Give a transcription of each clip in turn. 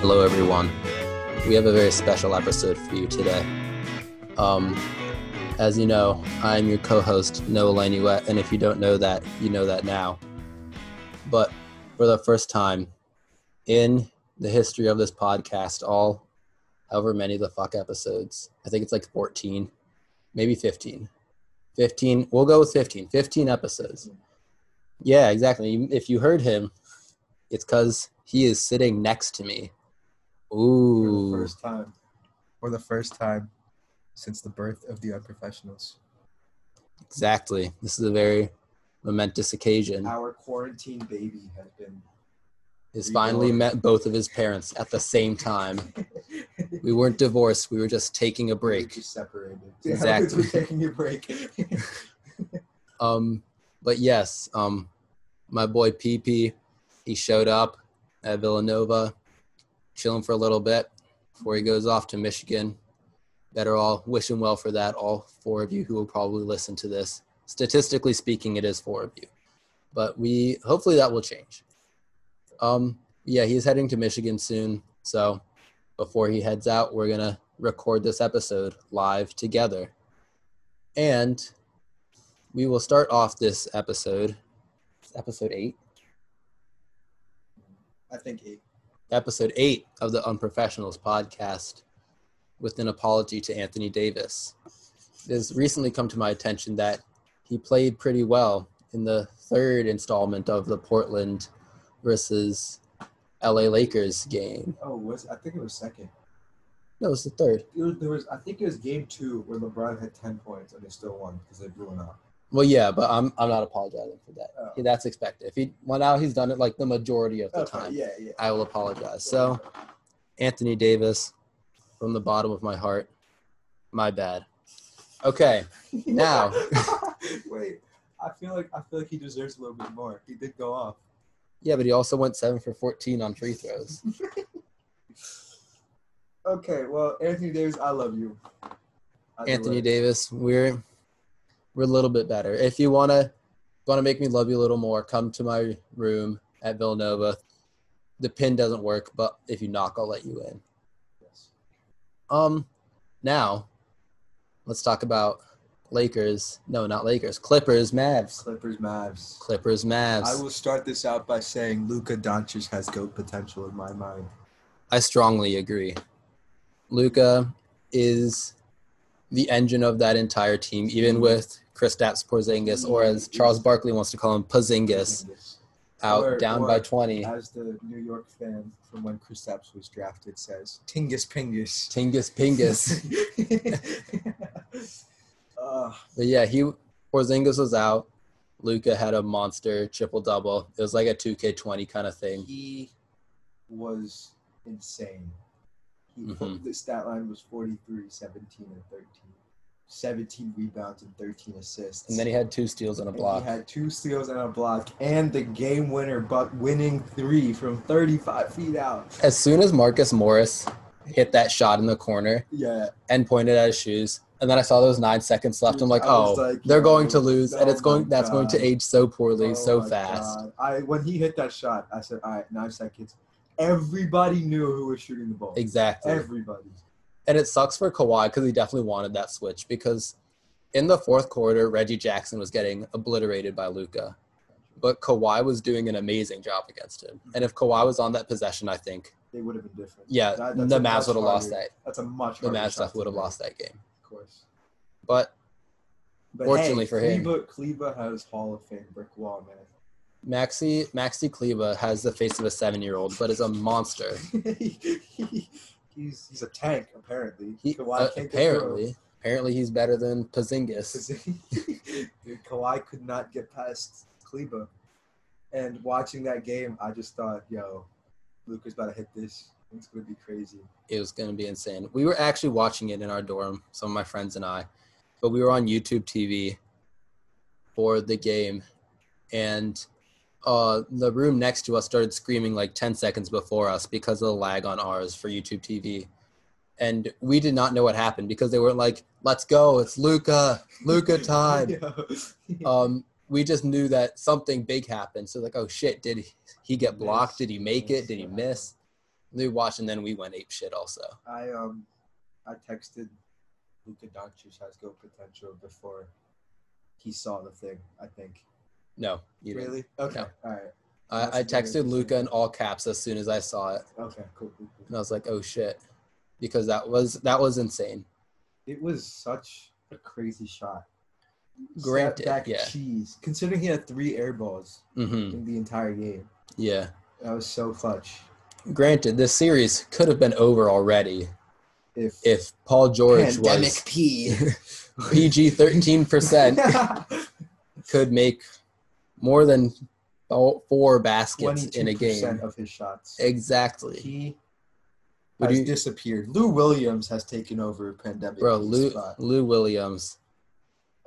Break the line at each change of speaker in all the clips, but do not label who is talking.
Hello, everyone. We have a very special episode for you today. Um, as you know, I'm your co-host Noah Lanouette, and if you don't know that, you know that now. But for the first time in the history of this podcast, all however many the fuck episodes, I think it's like 14, maybe 15. 15, we'll go with 15. 15 episodes. Yeah, exactly. If you heard him, it's because he is sitting next to me.
For the first time, for the first time since the birth of the unprofessionals.
Exactly. This is a very momentous occasion.
Our quarantine baby has been.
He's finally met both of his parents at the same time. We weren't divorced. We were just taking a
we
break.
Just separated.
Exactly.
We're taking a break.
Um, but yes, um, my boy PP, he showed up at Villanova, chilling for a little bit before he goes off to Michigan. Better all wish him well for that. All four of you who will probably listen to this. Statistically speaking, it is four of you, but we hopefully that will change. Um, yeah, he's heading to Michigan soon, so before he heads out, we're gonna record this episode live together, and we will start off this episode. Episode eight.
I think eight.
Episode eight of the Unprofessionals podcast with an apology to Anthony Davis. It has recently come to my attention that he played pretty well in the third installment of the Portland versus LA Lakers game.
Oh, was I think it was second.
No, it was the third.
It was, there was I think it was game two where LeBron had ten points and they still won because they blew it out.
Well, yeah, but I'm I'm not apologizing for that.
Oh.
That's expected. If he well now he's done it like the majority of the time.
yeah, yeah.
I will apologize. So, Anthony Davis, from the bottom of my heart, my bad. Okay, now
Wait, I feel like I feel like he deserves a little bit more. He did go off.
yeah, but he also went seven for fourteen on free throws.
Okay, well, Anthony Davis, I love you. Either
Anthony
way.
Davis, we're we're a little bit better. If you wanna wanna make me love you a little more, come to my room at Villanova. The pin doesn't work, but if you knock, I'll let you in.
Yes.
Um, now let's talk about Lakers. No, not Lakers. Clippers, Mavs.
Clippers, Mavs.
Clippers, Mavs.
I will start this out by saying Luka Doncic has goat potential in my mind.
I strongly agree. Luka is the engine of that entire team, even with Chris Kristaps Porzingis, or as Charles Barkley wants to call him, Porzingis, out
Or-
down
or
by 20.
As the New York fan from when Chris Kristaps was drafted says, Tingus Pingus.
Tingus Pingus.
uh,
But yeah, he Porzingis was out. Luka had a monster triple double. It was like a 2K20 kind of thing.
he was insane. He,
Mhm.
The stat line was 43, 17, and 13. 17 rebounds and 13 assists.
And then he had two steals and a
And
block.
He had two steals and a block, and the game winner, but winning three from 35 feet out.
As soon as Marcus Morris hit that shot in the corner
Yeah,
and pointed at his shoes, and then I saw those nine seconds left. I'm like, oh,
like,
they're going to lose, and
oh
it's going. That's going to age so poorly,
Oh
so fast.
God. I when he hit that shot, I said, "All right, nine seconds." Everybody knew who was shooting the ball.
Exactly.
Everybody.
And it sucks for Kawhi because he definitely wanted that switch because in the fourth quarter, Reggie Jackson was getting obliterated by Luka. But Kawhi was doing an amazing job against him. And if Kawhi was on that possession, I think,
They would have been different.
yeah,
That-
the Mavs would have lost that.
That's a much.
The Mavs stuff would have lost that game.
Of course.
But
But
Fortunately
hey,
for him.
Kleber, Kleber has Hall of Fame brick wall, man.
Maxi Maxi Kleber has the face of a seven year old, but is a monster.
he's he's a tank apparently.
He,
Kawhi
uh, apparently, apparently he's better than Porzingis.
Dude, Kawhi could not get past Kleber. And watching that game, I just thought, yo, Luka's about to hit this. It's gonna be crazy.
it was going to be insane. We were actually watching it in our dorm, some of my friends and I, but we were on YouTube TV for the game, and uh, the room next to us started screaming like 10 seconds before us because of the lag on ours for YouTube TV. And we did not know what happened because they weren't like, let's go, it's Luka, Luka time. um, we just knew that something big happened. So like, oh shit, did he get blocked? Did he make it? Did he miss? We watched and then we went ape shit also.
I um, I texted Luka Doncic has go potential before he saw the thing. I think.
No, you didn't.
Really? Okay.
No.
All right.
I, I texted
Luka
in all caps as soon as I saw it,
Okay. Cool. cool, cool.
and I was like, "Oh shit," because that was that was insane.
It was such a crazy shot.
Granted,
back
yeah.
cheese. Considering he had three air balls
hmm
in the entire game,
Yeah.
that was so clutch.
Granted, this series could have been over already
If
if Paul George
pandemic
was
P
PG thirteen percent could make more than four baskets in a game.
of his shots.
Exactly,
He has
you-
disappeared. Lou Williams has taken over pandemic
bro. Lou
spot.
Lou Williams.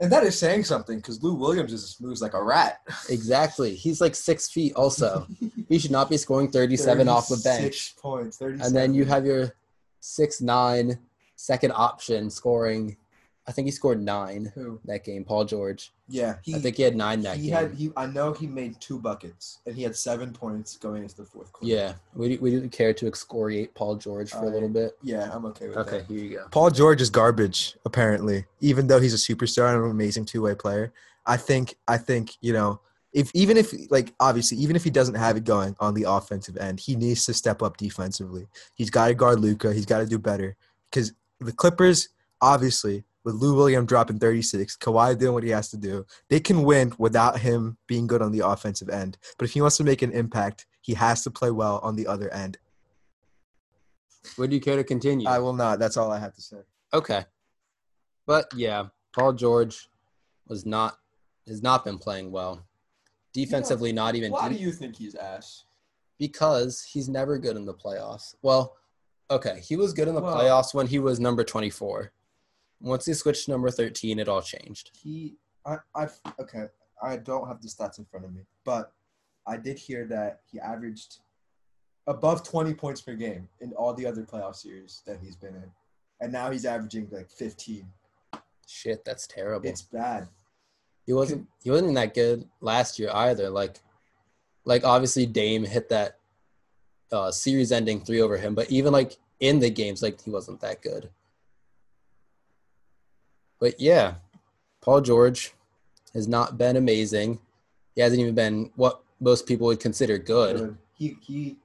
and that is saying something because Lou Williams is moves like a rat.
Exactly. He's like six feet. Also, he should not be scoring thirty-seven off the
36
bench.
points. 37.
And then you have your six nine second option scoring. I think he scored nine
who?
that game. Paul George.
Yeah, he.
I think he had nine that
he
game.
had. He. I know he made two buckets, and he had seven points going into the fourth quarter.
yeah, we we didn't care to excoriate Paul George for a little bit.
Yeah, I'm okay with
Okay,
that.
here you go.
Paul George is garbage, apparently. Even though he's a superstar and an amazing two way player, I think I think you know if even if like obviously even if he doesn't have it going on the offensive end, he needs to step up defensively. He's got to guard Luka. He's got to do better because the Clippers obviously with Lou Williams dropping 36, Kawhi doing what he has to do, they can win without him being good on the offensive end. But if he wants to make an impact, he has to play well on the other end.
Would you care to continue?
I will not. That's all I have to say.
Okay. But yeah, Paul George was not has not been playing well. Defensively, not even
Why
de-
do you think he's ass?
because he's never good in the playoffs. Well, okay, he was good in the
Well-
playoffs when he was number 24. Once he switched to number 13, it all changed.
he I I okay I don't have the stats in front of me, but I did hear that he averaged above 20 points per game in all the other playoff series that he's been in, and now he's averaging like 15.
Shit, that's terrible.
It's bad.
he wasn't he wasn't that good last year either. Like like obviously Dame hit that uh series ending 3 over him, but even like in the games like he wasn't that good. But yeah, Paul George has not been amazing. He hasn't even been what most people would consider good.
Good. He he.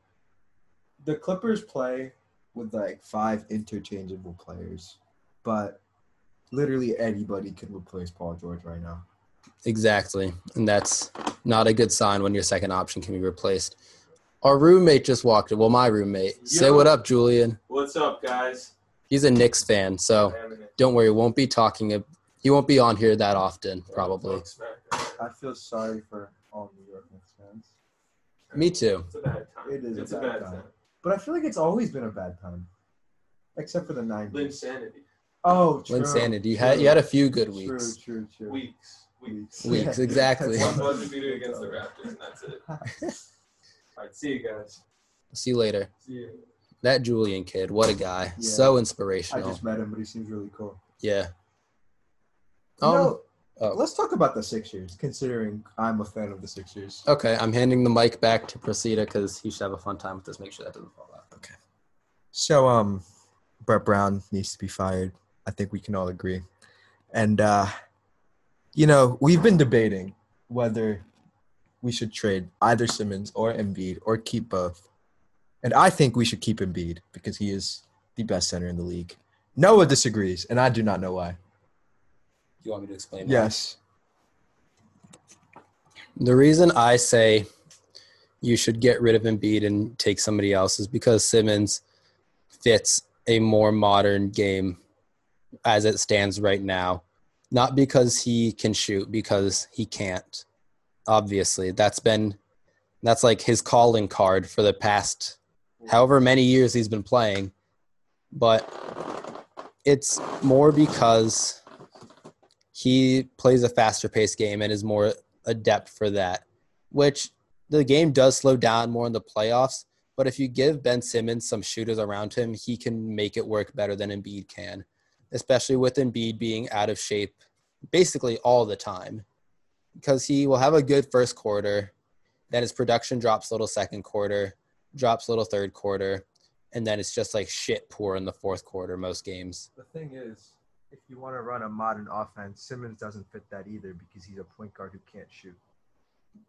The Clippers play with like five interchangeable players, but literally anybody can replace Paul George right now.
Exactly. And that's not a good sign when your second option can be replaced. Our roommate just walked in. Well, my roommate. Say what up, Julian.
What's up, guys?
He's a Knicks fan, so don't worry. Won't be talking. He won't be on here that often, probably.
I feel sorry for all New York Knicks fans.
Me too.
It's a bad time.
It is a
It's
bad time. But I feel like it's always been a bad time, except for the '90s.
Insanity.
Oh, true.
Insanity. You had you had a few good weeks.
true, true. true.
Weeks. Weeks.
Weeks, exactly.
One
That's
buzzer beater against the Raptors, and that's it. All right, see you guys.
See you later.
See you.
That Julian kid, what a guy.
Yeah.
So inspirational.
I just met him, but he seems really cool.
Yeah.
You
Um,
know,
oh.
let's talk about the Sixers, considering I'm a fan of the Sixers.
Okay, I'm handing the mic back to Prasiddha because he should have a fun time with this. Make sure that doesn't fall out. Okay.
So, um, Brett Brown needs to be fired. I think we can all agree. And, uh, you know, we've been debating whether we should trade either Simmons or Embiid or keep both. And I think we should keep Embiid because he is the best center in the league. Noah disagrees, and I do not know why.
Do you want me to explain? why?
Yes.
The reason I say you should get rid of Embiid and take somebody else is because Simmons fits a more modern game as it stands right now. Not because he can shoot, because he can't. Obviously, that's been that's like his calling card for the past however many years he's been playing. But it's more because he plays a faster paced game and is more adept for that, which the game does slow down more in the playoffs. But if you give Ben Simmons some shooters around him, he can make it work better than Embiid can, especially with Embiid being out of shape basically all the time. Because he will have a good first quarter, then his production drops a little second quarter, drops a little third quarter, and then it's just like shit poor in the fourth quarter most games.
The thing is, if you want to run a modern offense, Simmons doesn't fit that either because he's a point guard who can't shoot.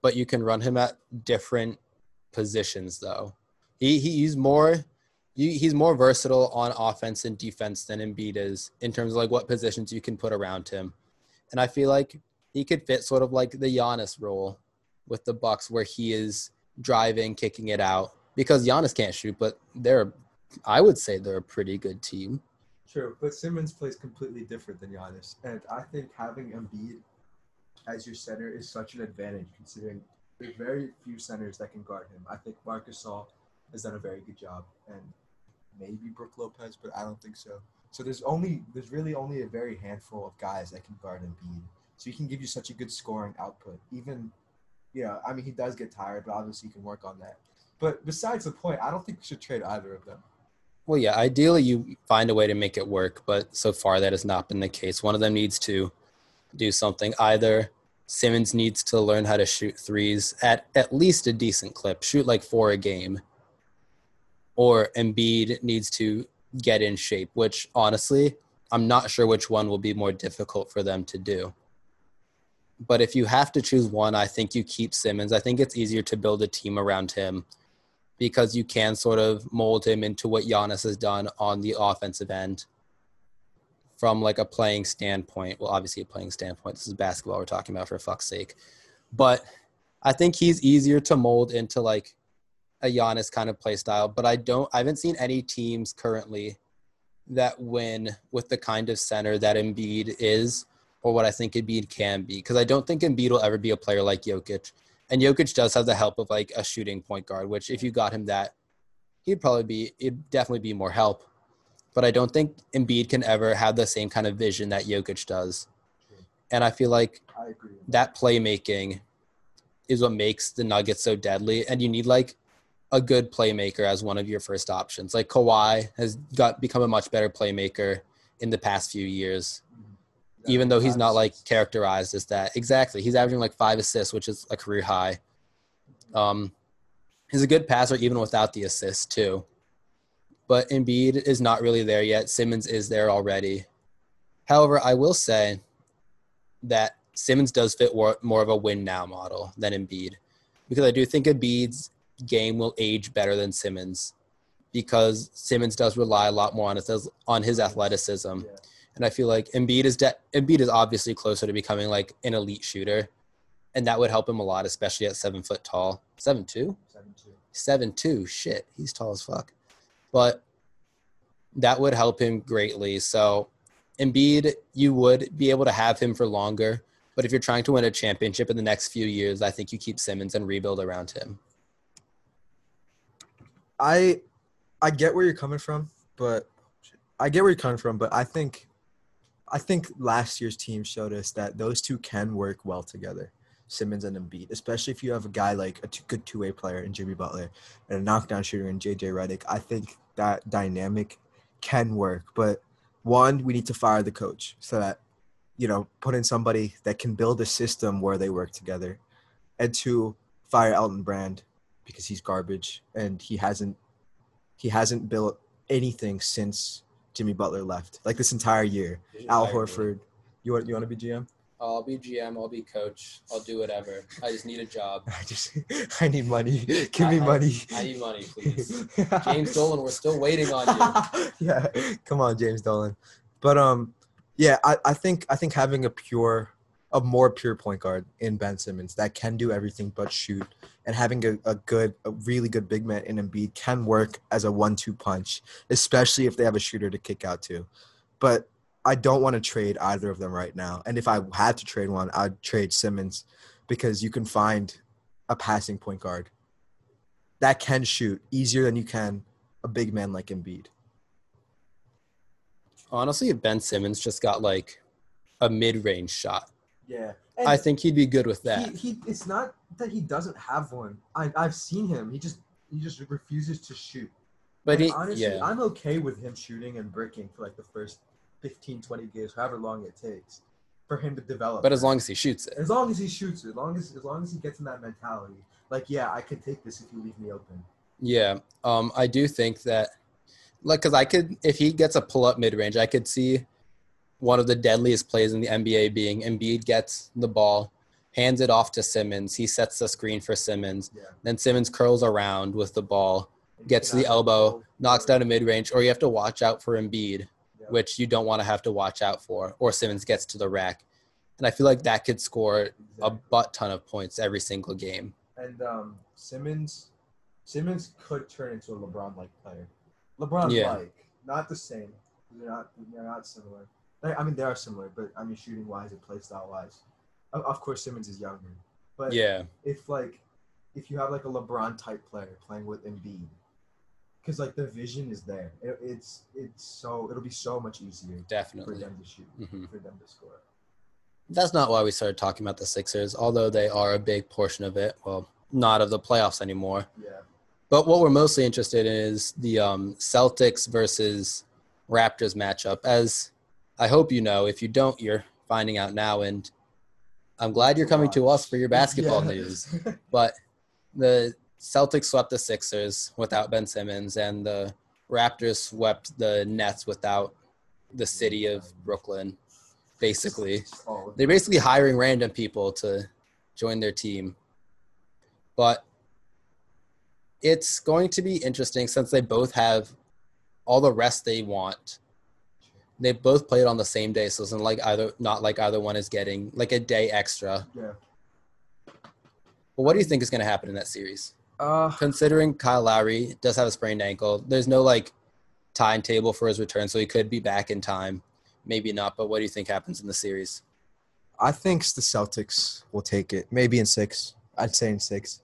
But you can run him at different positions though. He he's more he's more versatile on offense and defense than Embiid is in terms of like what positions you can put around him. And I feel like he could fit sort of like the Giannis role with the Bucks where he is driving, kicking it out. Because Giannis can't shoot, but they're I would say they're a pretty good team.
True, but Simmons plays completely different than Giannis, and I think having Embiid as your center is such an advantage considering there's very few centers that can guard him. I think Marc Gasol has done a very good job, and maybe Brook Lopez, but I don't think so. So there's only there's really only a very handful of guys that can guard Embiid. So he can give you such a good scoring output. Even, you know, I mean he does get tired, but obviously he can work on that. But besides the point, I don't think we should trade either of them.
Well, yeah, ideally you find a way to make it work, but so far that has not been the case. One of them needs to do something. Either Simmons needs to learn how to shoot threes at at least a decent clip, shoot like four a game, or Embiid needs to get in shape, which honestly, I'm not sure which one will be more difficult for them to do. But if you have to choose one, I think you keep Simmons. I think it's easier to build a team around him because you can sort of mold him into what Giannis has done on the offensive end from like a playing standpoint. Well, obviously a playing standpoint. This is basketball we're talking about for fuck's sake. But I think he's easier to mold into like a Giannis kind of play style. But I don't I haven't seen any teams currently that win with the kind of center that Embiid is or what I think Embiid can be. Because I don't think Embiid will ever be a player like Jokic and Jokic does have the help of like a shooting point guard, which if you got him that, he'd probably be it'd definitely be more help. But I don't think Embiid can ever have the same kind of vision that Jokic does. And I feel like
I agree.
that playmaking is what makes the Nuggets so deadly. And you need like a good playmaker as one of your first options. Like Kawhi has got become a much better playmaker in the past few years even though he's not like characterized as that. Exactly. He's averaging like five assists, which is a career high. Um, he's a good passer even without the assist too. But Embiid is not really there yet. Simmons is there already. However, I will say that Simmons does fit more of a win now model than Embiid because I do think Embiid's game will age better than Simmons because Simmons does rely a lot more on his on his athleticism. Yeah and I feel like Embiid is de- Embiid is obviously closer to becoming like an elite shooter, and that would help him a lot, especially at seven foot tall, seven two,
seven two,
seven two. Shit, he's tall as fuck, but that would help him greatly. So Embiid, you would be able to have him for longer, but if you're trying to win a championship in the next few years, I think you keep Simmons and rebuild around him.
I I get where you're coming from, but I get where you're coming from, but I think I think last year's team showed us that those two can work well together, Simmons and Embiid, especially if you have a guy like a two, good two way player in Jimmy Butler and a knockdown shooter in JJ Redick. I think that dynamic can work, but one, we need to fire the coach so that you know put in somebody that can build a system where they work together, and two, fire Elton Brand because he's garbage and he hasn't he hasn't built anything since Jimmy Butler left, like this entire year. Al Horford. You want you want to be GM?
I'll be GM. I'll be coach. I'll do whatever. I just need a job.
I just I need money. Give I, me money.
I, I need money, please. James Dolan, we're still waiting on you.
yeah, come on, James Dolan. But um, yeah, I, I think I think having a pure a more pure point guard in Ben Simmons that can do everything but shoot, and having a, a good, a really good big man in Embiid can work as a one-two punch, especially if they have a shooter to kick out to. But I don't want to trade either of them right now. And if I had to trade one, I'd trade Simmons because you can find a passing point guard that can shoot easier than you can a big man like Embiid.
Honestly, if Ben Simmons just got like a mid-range shot
yeah.
And I think he'd be good with that.
He, he it's not that he doesn't have one. I I've seen him. He just he just refuses to shoot.
But he,
honestly,
yeah.
I'm okay with him shooting and bricking for like the first 15, 20 games, however long it takes for him to develop.
But as long as he shoots it.
As long as he shoots it, as long as as long as he gets in that mentality, like yeah, I can take this if you leave me open.
Yeah, um, I do think that like because I could if he gets a pull up mid range, I could see one of the deadliest plays in the NBA being Embiid gets the ball, hands it off to Simmons. He sets the screen for Simmons.
Yeah.
Then Simmons curls around with the ball, gets the elbow, knocks down a mid range, or you have to watch out for Embiid,
Yeah.
which you don't want to have to watch out for, or Simmons gets to the rack. And I feel like that could score a butt ton of points every single game.
And um, Simmons, Simmons could turn into a LeBron-like player. LeBron-like,
Yeah.
not the same. They're not. They're not similar. I mean, they are similar, but I mean, shooting wise and play style wise. Of, of course, Simmons is younger, but
Yeah,
if like, if you have like a LeBron type player playing with Embiid, because like the vision is there. It, it's it's so it'll be so much easier
definitely for
them to shoot,
hmm
for them to score.
That's not why we started talking about the Sixers, although they are a big portion of it. Well, not of the playoffs anymore.
Yeah.
But what we're mostly interested in is the um, Celtics versus Raptors matchup. As I hope you know, if you don't, you're finding out now. And I'm glad you're coming to us for your basketball
Yeah.
news. But the Celtics swept the Sixers without Ben Simmons, and the Raptors swept the Nets without the city of Brooklyn, basically. They're basically hiring random people to join their team. But it's going to be interesting since they both have all the rest they want. They both played on the same day, so it's not like either not like either one is getting like a day extra.
yeah.
But what do you think is going to happen in that series?
Uh,
Considering Kyle Lowry does have a sprained ankle, there's no like timetable for his return, so he could be back in time. Maybe not, but what do you think happens in the series?
I think the Celtics will take it. Maybe in six. I'd say in six.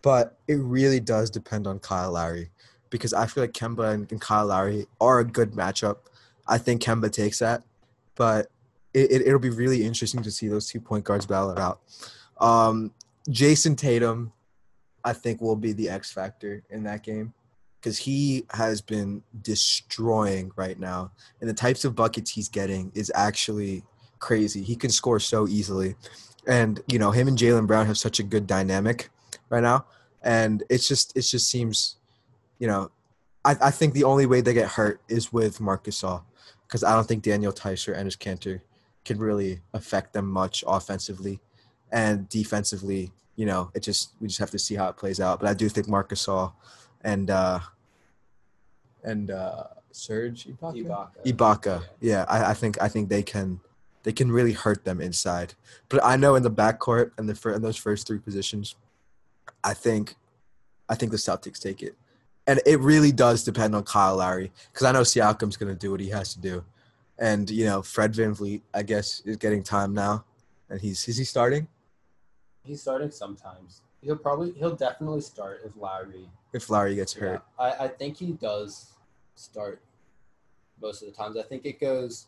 But it really does depend on Kyle Lowry because I feel like Kemba and, and Kyle Lowry are a good matchup. I think Kemba takes that, but it, it, it'll be really interesting to see those two point guards battle it out. Um, Jayson Tatum, I think, will be the X factor in that game because he has been destroying right now. And the types of buckets he's getting is actually crazy. He can score so easily. And, you know, him and Jaylen Brown have such a good dynamic right now. And it's just, it just seems, you know, I, I think the only way they get hurt is with Marcus because I don't think Daniel Theis and Enes Kanter can really affect them much offensively and defensively. You know, it just we just have to see how it plays out. But I do think Marcus Gasol and uh, and uh, Serge Ibaka, Ibaka. Yeah, I, I think I think they can they can really hurt them inside. But I know in the backcourt and the in those first three positions, I think I think the Celtics take it. And it really does depend on Kyle Lowry because I know Siakam's going to do what he has to do. And, you know, Fred VanVleet, I guess, is getting time now. And he's, is he starting?
He's starting sometimes. He'll probably he'll definitely start if Lowry.
If Lowry gets hurt.
Yeah, I, I think he does start most of the times. I think it goes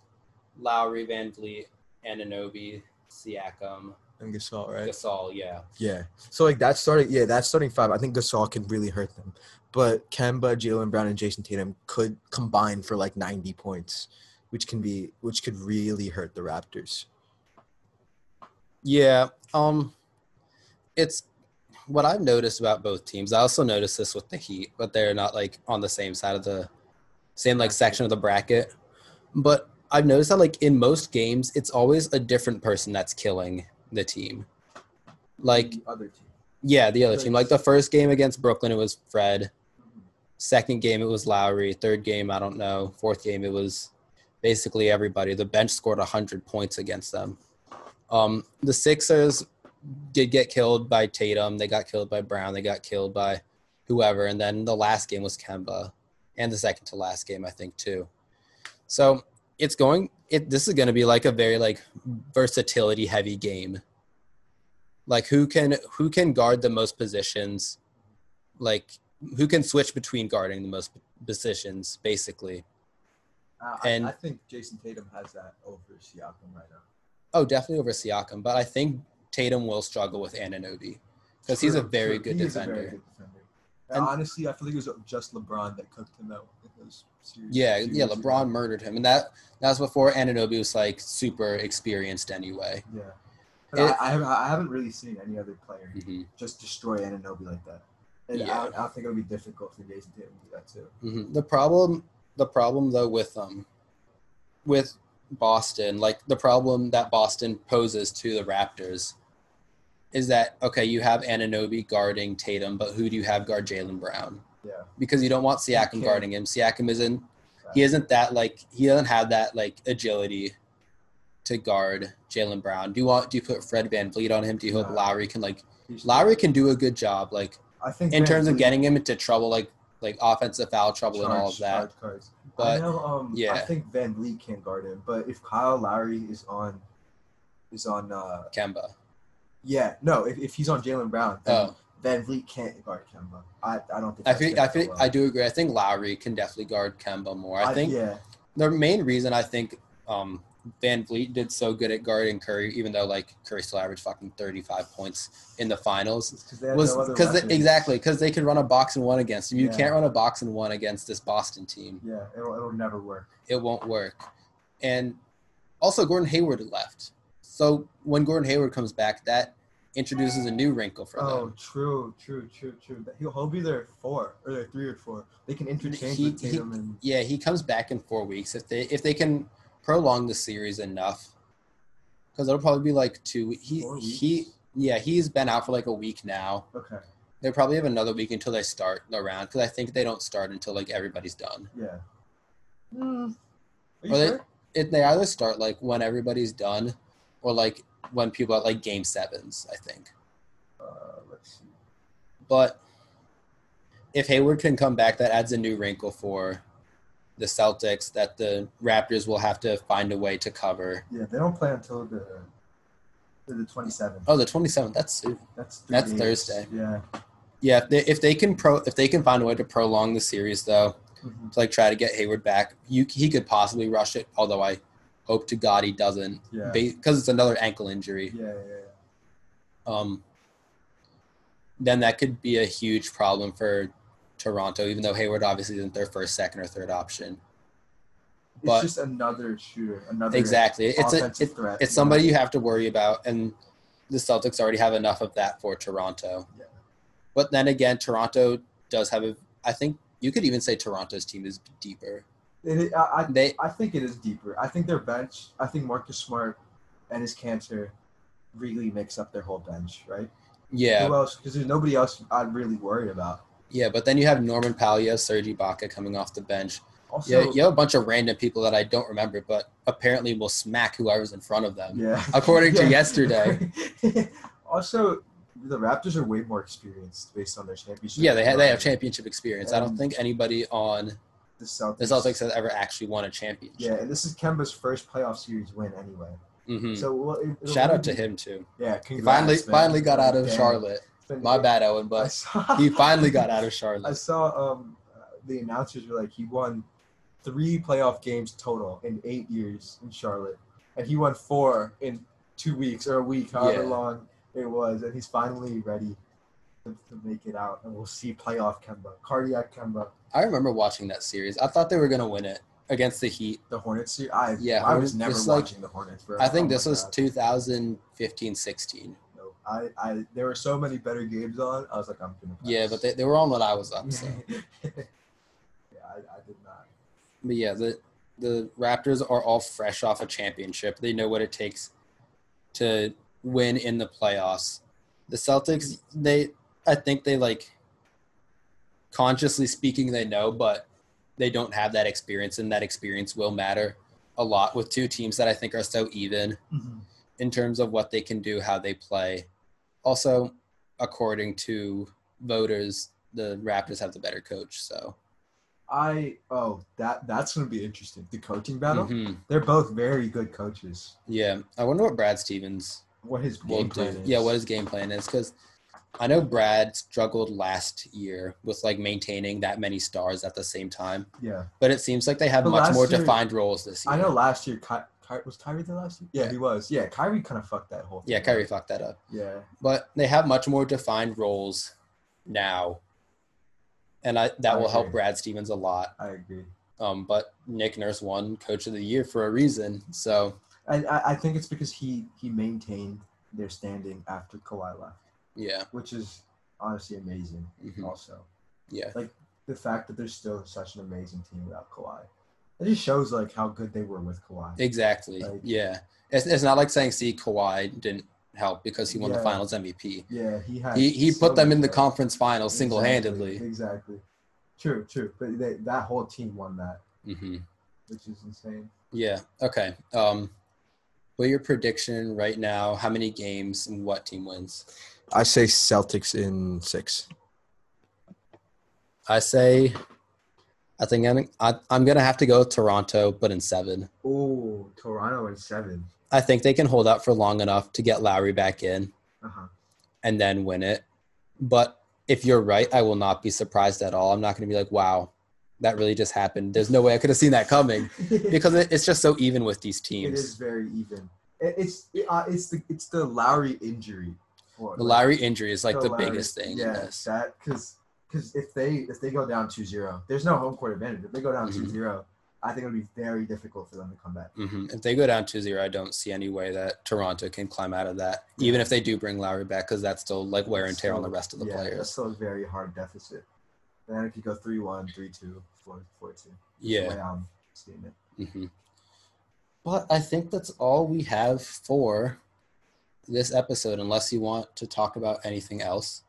Lowry, Van Vliet, Anunoby, Siakam,
And Gasol, right?
Gasol. Yeah,
Yeah. So like that's starting yeah, that's starting five. I think Gasol can really hurt them. But Kemba, Jaylen Brown, and Jayson Tatum could combine for like ninety points, which can be which could really hurt the Raptors.
yeah. Um, it's what I've noticed about both teams. I also noticed this with the Heat, but they're not like on the same side of the same like section of the bracket. But I've noticed that like in most games, it's always a different person that's killing the team. Like
the other team.
Yeah, the other team. Like the first game against Brooklyn, it was Fred. Second game, it was Lowry. Third game, I don't know. Fourth game, it was basically everybody. The bench scored 100 points against them. Um, the Sixers did get killed by Tatum. They got killed by Brown. They got killed by whoever. And then the last game was Kemba. And the second to last game, I think, too. So it's going, it, this is going to be like a very like versatility heavy game like who can who can guard the most positions like who can switch between guarding the most positions basically
Uh,
And-
I, I think Jayson Tatum has that over Siakam right now.
oh definitely over Siakam but I think Tatum will struggle with Anunoby because he's a very
true.
good
He is a very good defender. And honestly, I feel like it was just LeBron that cooked him out in those series.
yeah
two
yeah LeBron
ago.
murdered him and that that was before Anunoby was like super experienced anyway
Yeah.
It-
I, I, haven't, I haven't really seen any other player
hmm
just destroy Anunoby like that. And
Yeah.
I, I think it'll be difficult for Jayson Tatum to do that too.
hmm The problem the problem though with um with Boston, like the problem that Boston poses to the Raptors is that okay, you have Anunoby guarding Tatum, but who do you have guard Jaylen Brown?
Yeah.
Because you don't want Siakam guarding him. Siakam isn't he isn't that like he doesn't have that like agility to guard Jaylen Brown. Do you want do you put Fred VanVleet on him? Do you hope
No.
Lowry can like Lowry can do a good job like
I think
in
Van
terms of getting him into trouble like like offensive foul trouble and all of that.
charge cards. I
But
know. Um,
yeah.
I think VanVleet can guard him, but if Kyle Lowry is on, is on. uh
Kemba.
Yeah, no. If, if he's on Jaylen Brown, then
Oh.
VanVleet can't guard Kemba. I, I don't think.
I
that's
I feel
well.
I do agree. I think Lowry can definitely guard Kemba more. I think
yeah.
the main reason I think um, VanVleet did so good at guarding Curry, even though like Curry still averaged fucking thirty five points in the finals,
'cause
was because
weapons.
exactly because they could run a box and one against him. You
Yeah.
can't run a box and one against this Boston team.
Yeah, it'll, it'll never work.
It won't work. And also Gordon Hayward left. So when Gordon Hayward comes back, that introduces a new wrinkle for
Oh,
them.
Oh, true, true, true, true. That- He'll, he'll be there four or there three or four. They can interchange
He-
with Tatum and
Yeah, he comes back in four weeks if they if they can prolong the series enough, because it'll probably be like two. He he yeah he's been out for like a week now.
okay,
They probably have another week until they start the round because I think they don't start until like everybody's done.
yeah. Mm. Are you
Or they-
sure?
It they either start like when everybody's done, or like when people are like game sevens. I think,
Uh, let's see.
but if Hayward can come back, that adds a new wrinkle for the Celtics that the Raptors will have to find a way to cover.
Yeah, they don't play until the the twenty seventh.
Oh, the twenty seventh. That's soon.
That's
That's. Thursday.
Yeah.
Yeah, if they, if they can pro if they can find a way to prolong the series though,
Mhm.
to like try to get Hayward back, you he could possibly rush it. Although I hope to God he doesn't,
Yeah.
because it's another ankle injury.
Yeah, yeah, yeah.
Um, then that could be a huge problem for Toronto, even though Hayward obviously isn't their first, second, or third option.
It's
But-
just another shooter, another
Exactly, it's a it,
threat.
it's
know?
somebody you have to worry about, and the Celtics already have enough of that for Toronto.
Yeah.
But then again, Toronto does have a. I think you could even say Toronto's team is deeper.
It, I, I,
They
I think it is deeper. I think their bench. I think Marcus Smart and his cancer really makes up their whole bench, right?
yeah
Who else? Because there's nobody else I'd really worry about.
yeah, but then you have Norman have Serge Ibaka coming off the bench.
Also,
Yeah, you have a bunch of random people that I don't remember, but apparently will smack whoever's in front of them.
yeah.
According to yesterday.
also, the Raptors are way more experienced based on their championship.
Yeah, they have they have championship experience. I don't think anybody on
The Celtics.
the Celtics has ever actually won a championship.
Yeah, and this is Kemba's first playoff series win anyway.
hmm
So well, it,
Shout out to him too.
Yeah,
He
congrats,
finally
man.
finally got out of
Damn.
Charlotte. My bad, Owen, but
saw,
he finally got out of Charlotte.
I saw um the announcers were like he won three playoff games total in eight years in Charlotte, and he won four in two weeks or a week, however
Yeah.
long it was, and he's finally ready to, make it out, and we'll see playoff Kemba, cardiac Kemba,
I remember watching that series. I thought they were gonna win it against the Heat.
the Hornets. I
Yeah,
I was never
is like-
watching the Hornets. Bro.
I think
Oh
this was
God.
2015-16.
No, I, I there were so many better games on. I was like, I'm gonna. Pass.
Yeah, but they, they were on when I was up. So.
yeah, I, I did not.
But yeah, the the Raptors are all fresh off a championship. They know what it takes to win in the playoffs. The Celtics, they I think they like consciously speaking they know, but they don't have that experience and that experience will matter a lot with two teams that I think are so even in terms of what they can do, how they play. Also, according to voters, the Raptors have the better coach, so
I oh that that's gonna be interesting. The coaching battle.
Mhm.
They're both very good coaches.
Yeah, I wonder what Brad Stevens
What his game
do.
plan is.
Yeah, what his game plan is because I know Brad struggled last year with like maintaining that many stars at the same time,
Yeah,
but it seems like they have
But
much more
year-
defined roles this year.
I know. Last year, Ky- Ky- was Kyrie there last year? Yeah,
Yeah.
he was. Yeah, Kyrie kind of fucked that whole. Thing
Yeah,
up.
Kyrie fucked that up,
Yeah,
but they have much more defined roles now, and I that
I
will help. Brad Stevens a lot.
I agree.
Um, but Nick Nurse won Coach of the Year for a reason, so
And I, I think it's because he he maintained their standing after Kawhi left,
yeah,
which is honestly amazing.
mhm,
Also,
yeah.
Like the fact that they're still such an amazing team without Kawhi. It just shows like how good they were with Kawhi.
Exactly.
Like-
yeah. It's, it's not like saying, see, Kawhi didn't help because he won the finals MVP.
Yeah, he had.
He, he
so
put them in the conference finals
Exactly,
single handedly.
Exactly. True, true. But they, that whole team won that,
hmm
which is insane.
Yeah. Okay. Um, what your prediction right now? How many games and what team wins?
I say Celtics in six.
I say, I think I'm, I, I'm going to have to go Toronto, but in seven.
Oh, Toronto in seven.
I think they can hold out for long enough to get Lowry back in
Uh huh.
and then win it. But if you're right, I will not be surprised at all. I'm not going to be like, wow, that really just happened. There's no way I could have seen that coming because it's just so even with these teams.
It is very even. It's it, uh, it's the it's the Lowry injury. For,
The Lowry injury is like the
Lowry-
biggest thing. in
Yeah, that because because if they if they go down 2-0, there's no home court advantage. If they go down
Mhm.
2-0, I think it'll be very difficult for them to come back.
hmm If they go down 2-0, I don't see any way that Toronto can climb out of that, even if they do bring Lowry back, because that's still like wear and tear on the rest of the
yeah, That's still a very hard deficit. Then if you go 3-1, 3-2, 4 4-2. The
Yeah.
way I'm seeing it.
hmm But I think that's all we have for this episode, unless you want to talk about anything else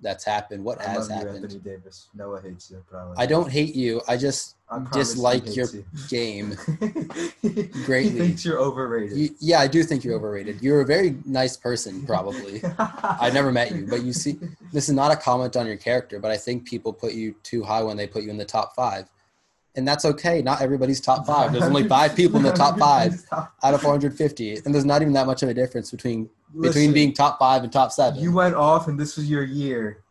that's happened. What
I
has
love you,
happened?
Anthony Davis. Noah hates you, but I,
don't hate you. I just
I
dislike your
you.
game.
he
greatly.
thinks you're overrated.
You, yeah, I do think you're overrated. You're a very nice person, probably. I've never met you, but you see, this is not a comment on your character, but I think people put you too high when they put you in the top five. And that's okay. Not everybody's top five. There's only five people in the top five out of 450. And there's not even that much of a difference between between being top five and top seven.
You went off, and this was your year.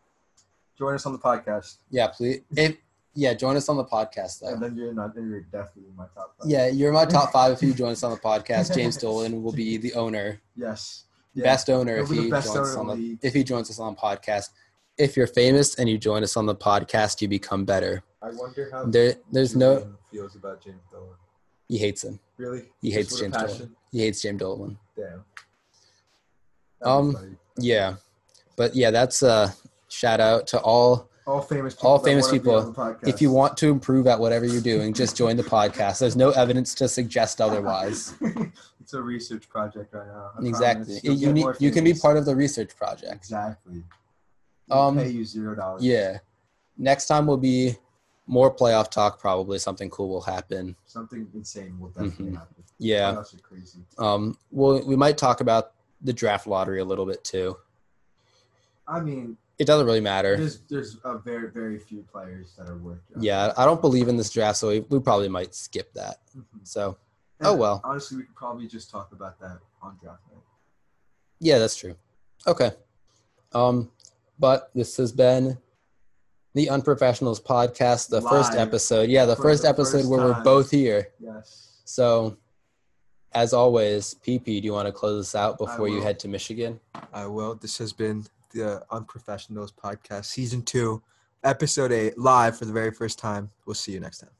Join us on the podcast,
yeah, please. If, yeah, join us on the podcast,
and then you're not. Then you're definitely my top five.
Yeah, you're my top five if you join us on the podcast. James Dolan will be the owner,
Yes. Yeah.
best owner if he joins us on the
league.
if he joins us on the podcast. If you're famous and you join us on the podcast, you become better.
I wonder how
There, there's no.
Feels about James Dolan.
He hates him.
Really?
He hates
Just
James Dolan. He hates James Dolan.
Damn.
Um,
That'd be funny.
Yeah, but yeah, that's a shout out to all.
all famous people.
all famous people,
on the podcast.
If you want to improve at whatever you're doing, just join the podcast. There's no evidence to suggest otherwise.
it's a research project right now. I
Exactly. You need, you can be part of the research project.
Exactly.
Um,
We'll pay you zero dollars.
Yeah. Next time will be more playoff talk. Probably something cool will happen.
Something insane will definitely
Mhm.
happen.
Yeah.
Playoffs are crazy.
Um. Well, we might talk about the draft lottery a little bit too.
I mean,
It doesn't really matter.
there's there's a very very few players that are worth. drafting.
Yeah, I don't believe in this draft, so we, we probably might skip that.
Mhm.
So
And
Oh, well.
Honestly, we could probably just talk about that on draft night.
yeah, that's true. Okay. Um, but this has been the Unprofessionals podcast, the first episode. Yeah, the
For
first
the
episode
first
where we're both here.
Yes.
So, as always, PP, do you want to close us out before you head to Michigan?
I will. This has been the Unprofessionals podcast, season two, episode eight, live for the very first time. We'll see you next time.